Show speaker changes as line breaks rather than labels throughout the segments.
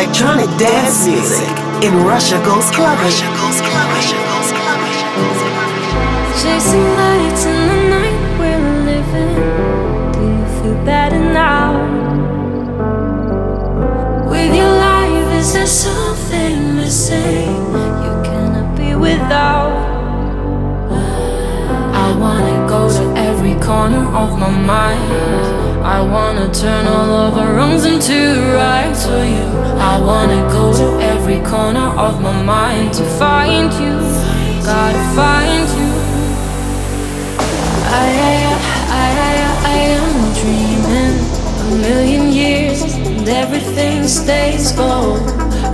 Electronic dance music in Russia Goes Clubbing.
Chasing lights in the night we're living. Do you feel better now? With your life, is there something missing you cannot be without? I wanna go to every corner of my mind. I wanna turn all of the wrongs into right for you. I wanna go to every corner of my mind to find you. gotta find you. I, I, I, I, am dreaming a million years and everything stays gold.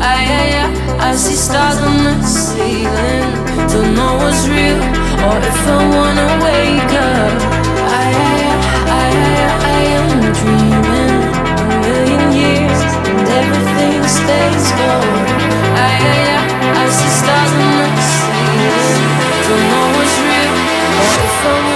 I, I, I, I see stars on the ceiling. Don't know what's real or if I wanna wake up. I, I, I, I, I am dreaming a million years and everything stays gold. I, see stars on the ceiling. Don't know what's real or if I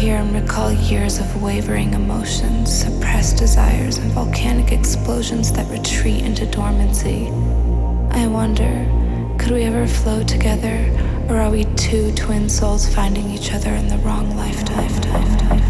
hear recall years of wavering emotions, suppressed desires, and volcanic explosions that retreat into dormancy. I wonder, could we ever flow together, or are we two twin souls finding each other in the wrong lifetime? lifetime, lifetime?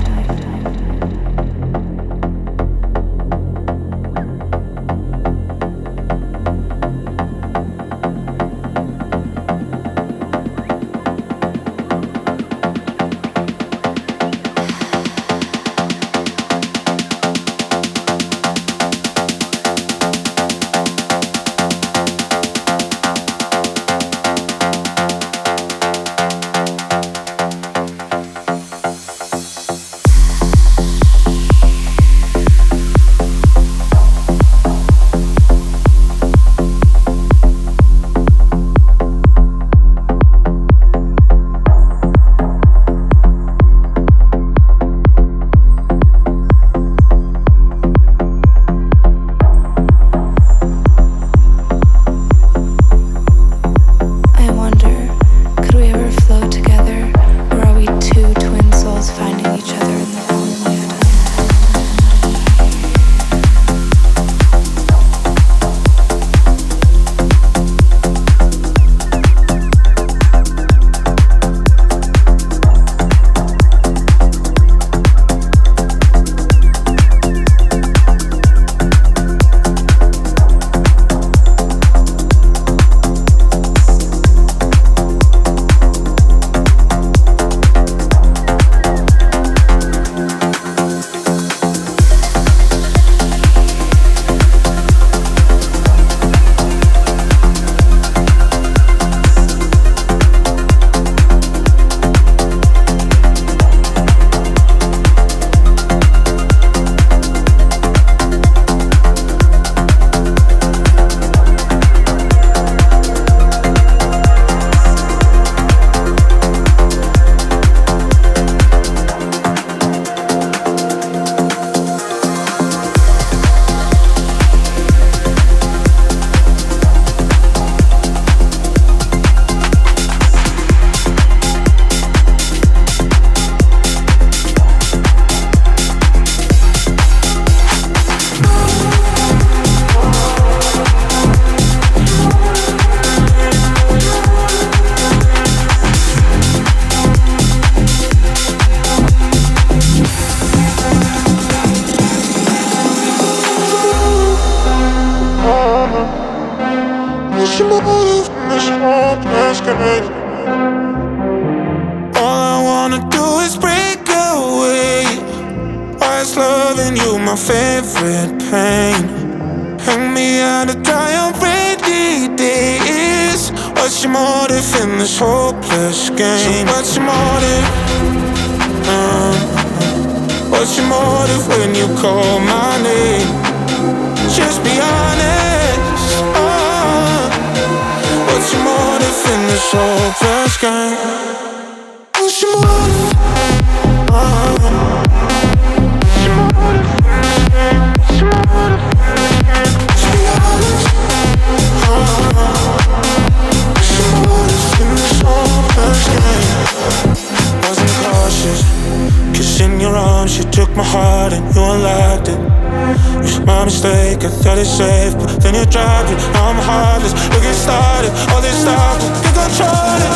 My heart and you unlocked it. It was my mistake, I thought it safe, but then you dropped it. Now I'm heartless, look it started, all this stuff, I tried it.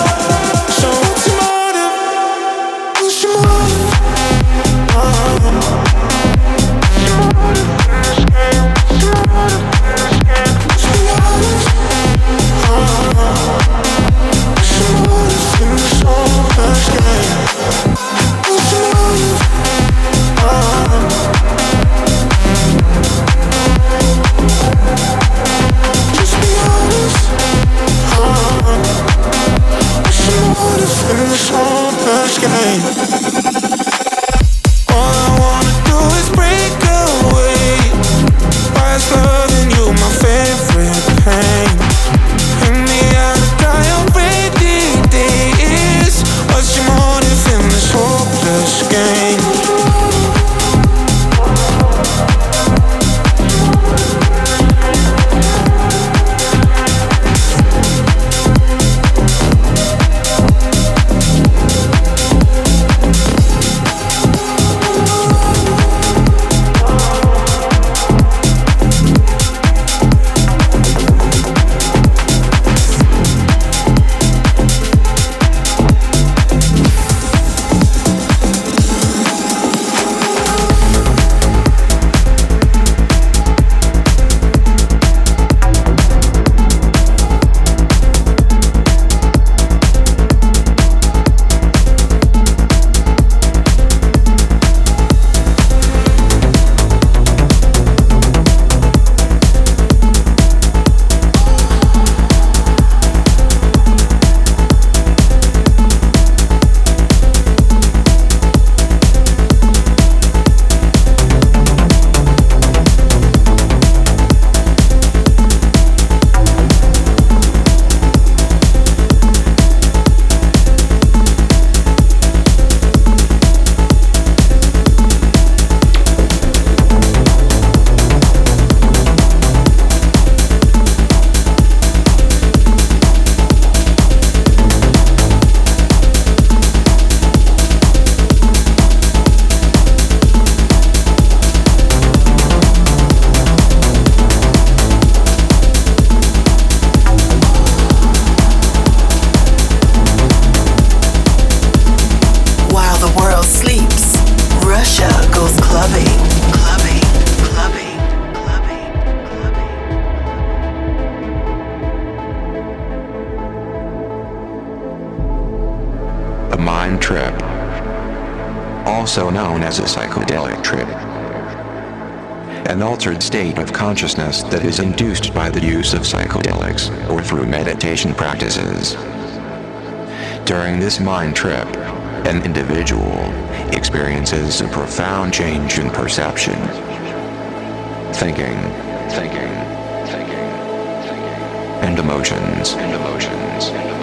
So what's your motive? What's your motive? Uh-huh. This is all game.
Consciousness that is induced by the use of psychedelics or through meditation practices. During this mind trip, an individual experiences a profound change in perception. Thinking, thinking, thinking, thinking, and emotions, and emotions, and emotions.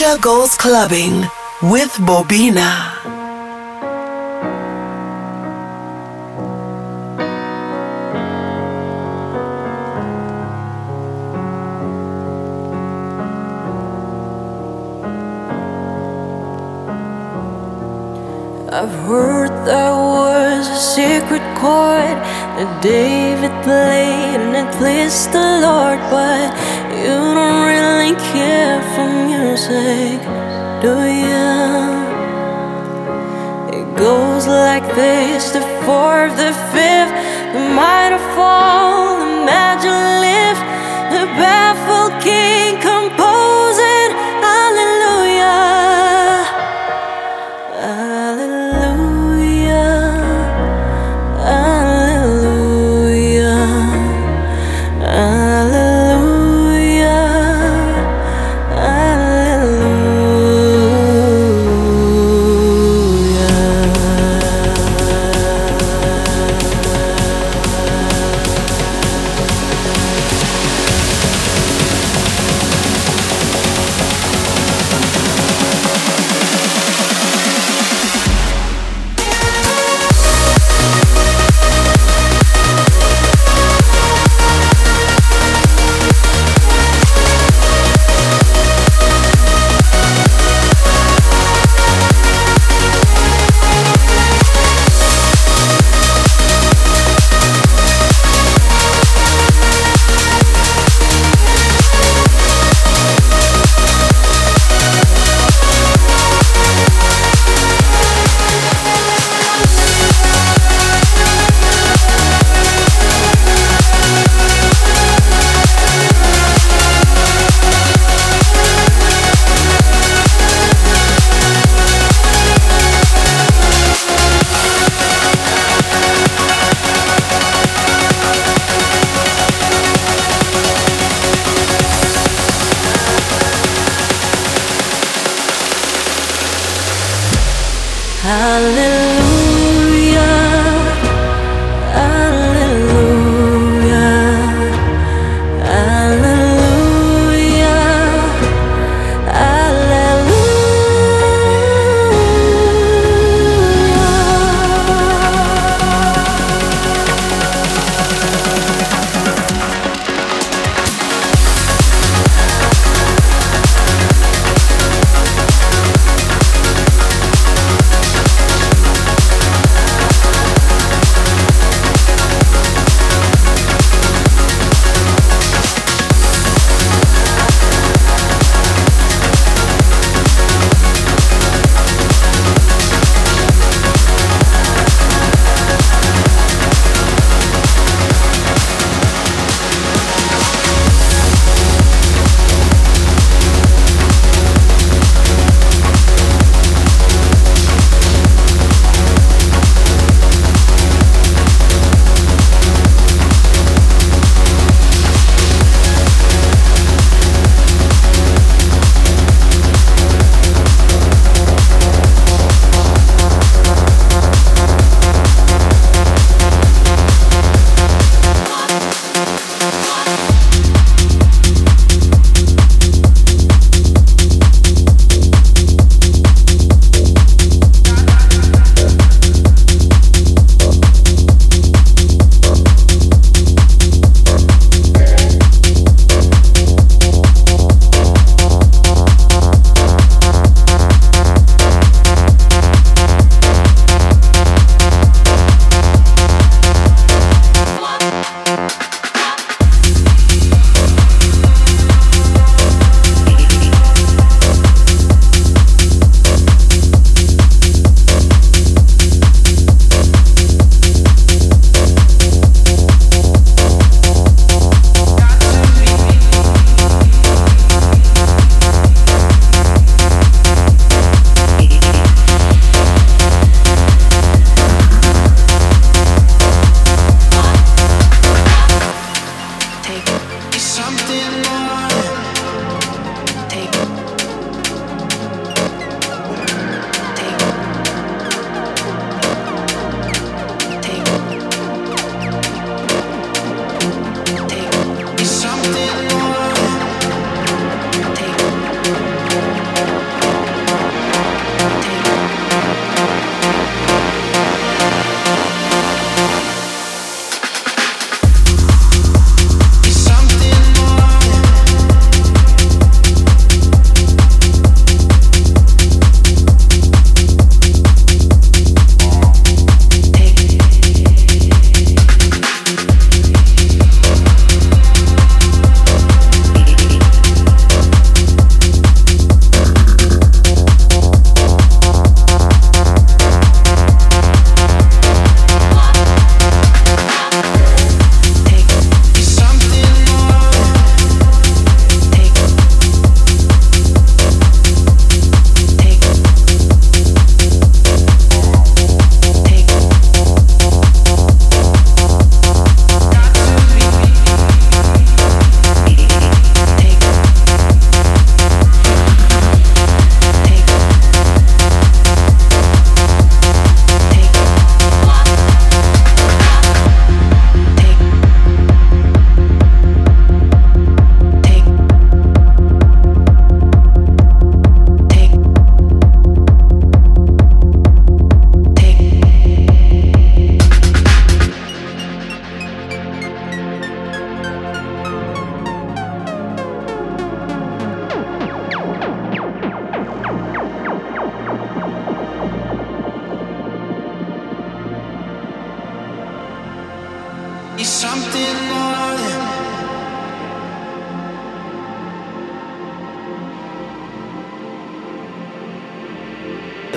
Russia Goes Clubbing with Bobina.
I've heard there was a secret chord that David played and it pleased the do you? It goes like this the fourth, the fifth,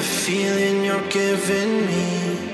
feeling you're giving me.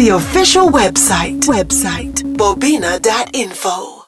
The official website, website, bobina.info.